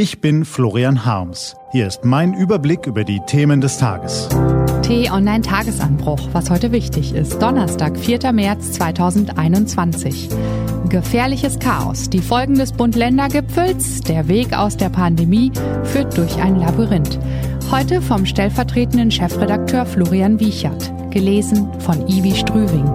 Ich bin Florian Harms. Hier ist mein Überblick über die Themen des Tages. T-Online Tagesanbruch, was heute wichtig ist. Donnerstag, 4. März 2021. Gefährliches Chaos. Die Folgen des Bund-Länder-Gipfels, der Weg aus der Pandemie führt durch ein Labyrinth. Heute vom stellvertretenden Chefredakteur Florian Wiechert. Gelesen von Ivi Strüving.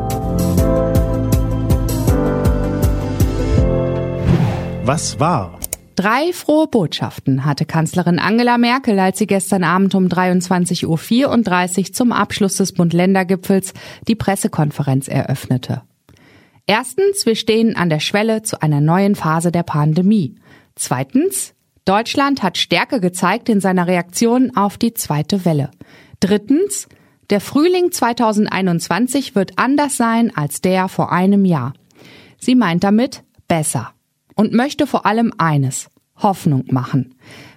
Was war? Drei frohe Botschaften hatte Kanzlerin Angela Merkel, als sie gestern Abend um 23.34 Uhr zum Abschluss des Bund-Länder-Gipfels die Pressekonferenz eröffnete. Erstens, wir stehen an der Schwelle zu einer neuen Phase der Pandemie. Zweitens, Deutschland hat Stärke gezeigt in seiner Reaktion auf die zweite Welle. Drittens, der Frühling 2021 wird anders sein als der vor einem Jahr. Sie meint damit besser und möchte vor allem eines, Hoffnung machen.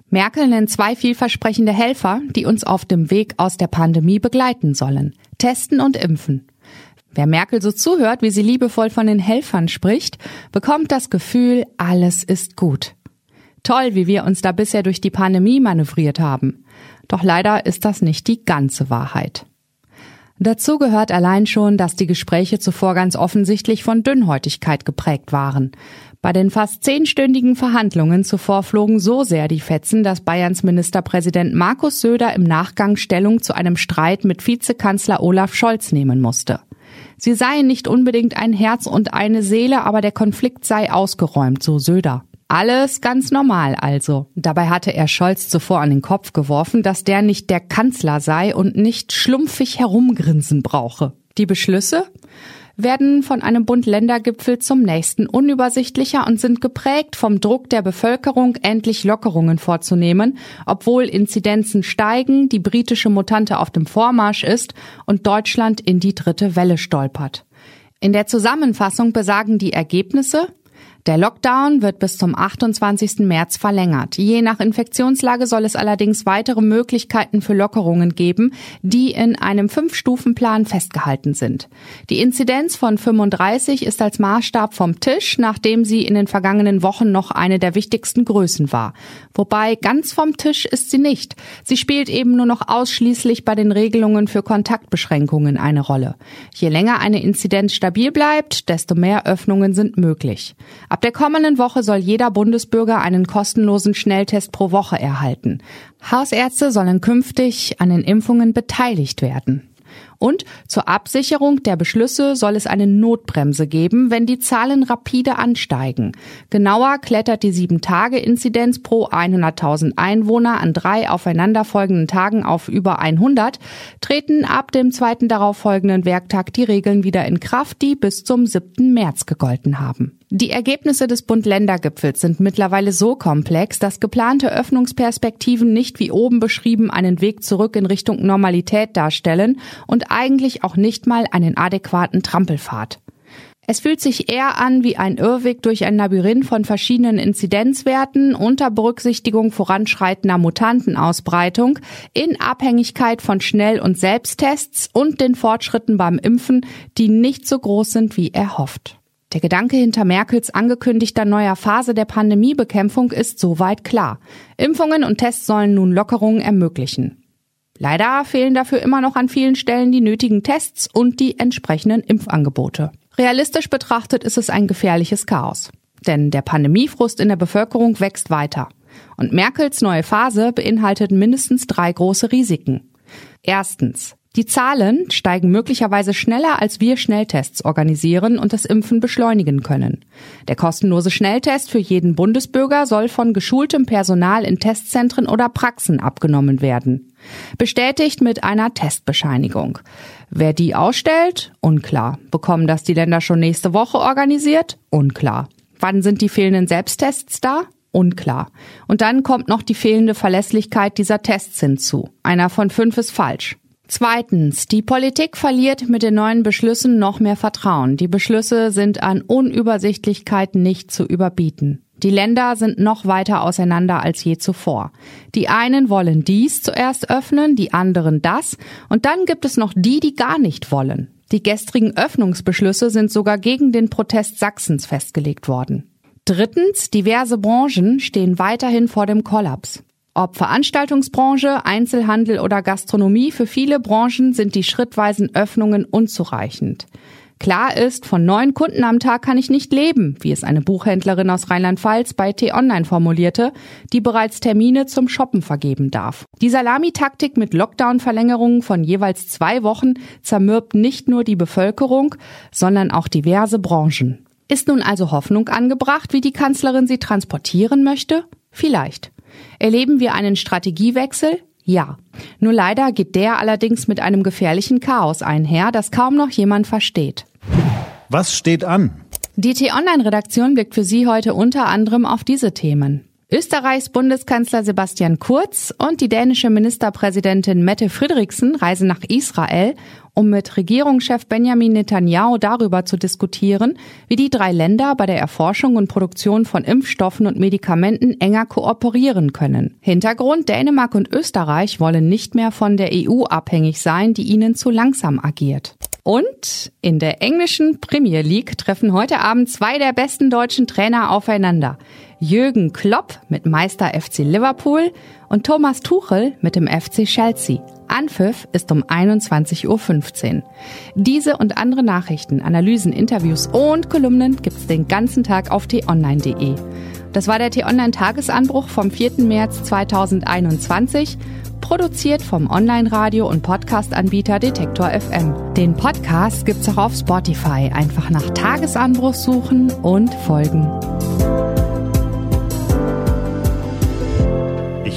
Merkel nennt zwei vielversprechende Helfer, die uns auf dem Weg aus der Pandemie begleiten sollen. Testen und impfen. Wer Merkel so zuhört, wie sie liebevoll von den Helfern spricht, bekommt das Gefühl, alles ist gut. Toll, wie wir uns da bisher durch die Pandemie manövriert haben. Doch leider ist das nicht die ganze Wahrheit. Dazu gehört allein schon, dass die Gespräche zuvor ganz offensichtlich von Dünnhäutigkeit geprägt waren. Bei den fast zehnstündigen Verhandlungen zuvor flogen so sehr die Fetzen, dass Bayerns Ministerpräsident Markus Söder im Nachgang Stellung zu einem Streit mit Vizekanzler Olaf Scholz nehmen musste. Sie seien nicht unbedingt ein Herz und eine Seele, aber der Konflikt sei ausgeräumt, so Söder. Alles ganz normal also. Dabei hatte er Scholz zuvor an den Kopf geworfen, dass der nicht der Kanzler sei und nicht schlumpfig herumgrinsen brauche. Die Beschlüsse? werden von einem Bund-Länder-Gipfel zum nächsten unübersichtlicher und sind geprägt vom Druck der Bevölkerung, endlich Lockerungen vorzunehmen, obwohl Inzidenzen steigen, die britische Mutante auf dem Vormarsch ist und Deutschland in die dritte Welle stolpert. In der Zusammenfassung besagen die Ergebnisse, der Lockdown wird bis zum 28. März verlängert. Je nach Infektionslage soll es allerdings weitere Möglichkeiten für Lockerungen geben, die in einem Fünf-Stufen-Plan festgehalten sind. Die Inzidenz von 35 ist als Maßstab vom Tisch, nachdem sie in den vergangenen Wochen noch eine der wichtigsten Größen war. Wobei ganz vom Tisch ist sie nicht. Sie spielt eben nur noch ausschließlich bei den Regelungen für Kontaktbeschränkungen eine Rolle. Je länger eine Inzidenz stabil bleibt, desto mehr Öffnungen sind möglich. Ab der kommenden Woche soll jeder Bundesbürger einen kostenlosen Schnelltest pro Woche erhalten. Hausärzte sollen künftig an den Impfungen beteiligt werden. Und zur Absicherung der Beschlüsse soll es eine Notbremse geben, wenn die Zahlen rapide ansteigen. Genauer klettert die 7-Tage-Inzidenz pro 100.000 Einwohner an drei aufeinanderfolgenden Tagen auf über 100, treten ab dem zweiten darauffolgenden Werktag die Regeln wieder in Kraft, die bis zum 7. März gegolten haben. Die Ergebnisse des Bund-Länder-Gipfels sind mittlerweile so komplex, dass geplante Öffnungsperspektiven nicht wie oben beschrieben einen Weg zurück in Richtung Normalität darstellen und eigentlich auch nicht mal einen adäquaten Trampelpfad. Es fühlt sich eher an wie ein Irrweg durch ein Labyrinth von verschiedenen Inzidenzwerten unter Berücksichtigung voranschreitender Mutantenausbreitung in Abhängigkeit von Schnell- und Selbsttests und den Fortschritten beim Impfen, die nicht so groß sind wie erhofft. Der Gedanke hinter Merkels angekündigter neuer Phase der Pandemiebekämpfung ist soweit klar. Impfungen und Tests sollen nun Lockerungen ermöglichen. Leider fehlen dafür immer noch an vielen Stellen die nötigen Tests und die entsprechenden Impfangebote. Realistisch betrachtet ist es ein gefährliches Chaos. Denn der Pandemiefrust in der Bevölkerung wächst weiter. Und Merkels neue Phase beinhaltet mindestens drei große Risiken. Erstens. Die Zahlen steigen möglicherweise schneller, als wir Schnelltests organisieren und das Impfen beschleunigen können. Der kostenlose Schnelltest für jeden Bundesbürger soll von geschultem Personal in Testzentren oder Praxen abgenommen werden. Bestätigt mit einer Testbescheinigung. Wer die ausstellt? Unklar. Bekommen das die Länder schon nächste Woche organisiert? Unklar. Wann sind die fehlenden Selbsttests da? Unklar. Und dann kommt noch die fehlende Verlässlichkeit dieser Tests hinzu. Einer von fünf ist falsch. Zweitens, die Politik verliert mit den neuen Beschlüssen noch mehr Vertrauen. Die Beschlüsse sind an Unübersichtlichkeit nicht zu überbieten. Die Länder sind noch weiter auseinander als je zuvor. Die einen wollen dies zuerst öffnen, die anderen das, und dann gibt es noch die, die gar nicht wollen. Die gestrigen Öffnungsbeschlüsse sind sogar gegen den Protest Sachsens festgelegt worden. Drittens, diverse Branchen stehen weiterhin vor dem Kollaps. Ob Veranstaltungsbranche, Einzelhandel oder Gastronomie, für viele Branchen sind die schrittweisen Öffnungen unzureichend. Klar ist, von neun Kunden am Tag kann ich nicht leben, wie es eine Buchhändlerin aus Rheinland-Pfalz bei T-Online formulierte, die bereits Termine zum Shoppen vergeben darf. Die Salamitaktik mit Lockdown-Verlängerungen von jeweils zwei Wochen zermürbt nicht nur die Bevölkerung, sondern auch diverse Branchen. Ist nun also Hoffnung angebracht, wie die Kanzlerin sie transportieren möchte? Vielleicht. Erleben wir einen Strategiewechsel? Ja. Nur leider geht der allerdings mit einem gefährlichen Chaos einher, das kaum noch jemand versteht. Was steht an? Die T-Online-Redaktion blickt für Sie heute unter anderem auf diese Themen. Österreichs Bundeskanzler Sebastian Kurz und die dänische Ministerpräsidentin Mette Friedrichsen reisen nach Israel, um mit Regierungschef Benjamin Netanyahu darüber zu diskutieren, wie die drei Länder bei der Erforschung und Produktion von Impfstoffen und Medikamenten enger kooperieren können. Hintergrund Dänemark und Österreich wollen nicht mehr von der EU abhängig sein, die ihnen zu langsam agiert. Und in der englischen Premier League treffen heute Abend zwei der besten deutschen Trainer aufeinander. Jürgen Klopp mit Meister FC Liverpool und Thomas Tuchel mit dem FC Chelsea. Anpfiff ist um 21.15 Uhr. Diese und andere Nachrichten, Analysen, Interviews und Kolumnen gibt's den ganzen Tag auf t-online.de. Das war der T-Online-Tagesanbruch vom 4. März 2021 produziert vom Online-Radio- und Podcast-Anbieter Detektor FM. Den Podcast gibt's auch auf Spotify. Einfach nach Tagesanbruch suchen und folgen.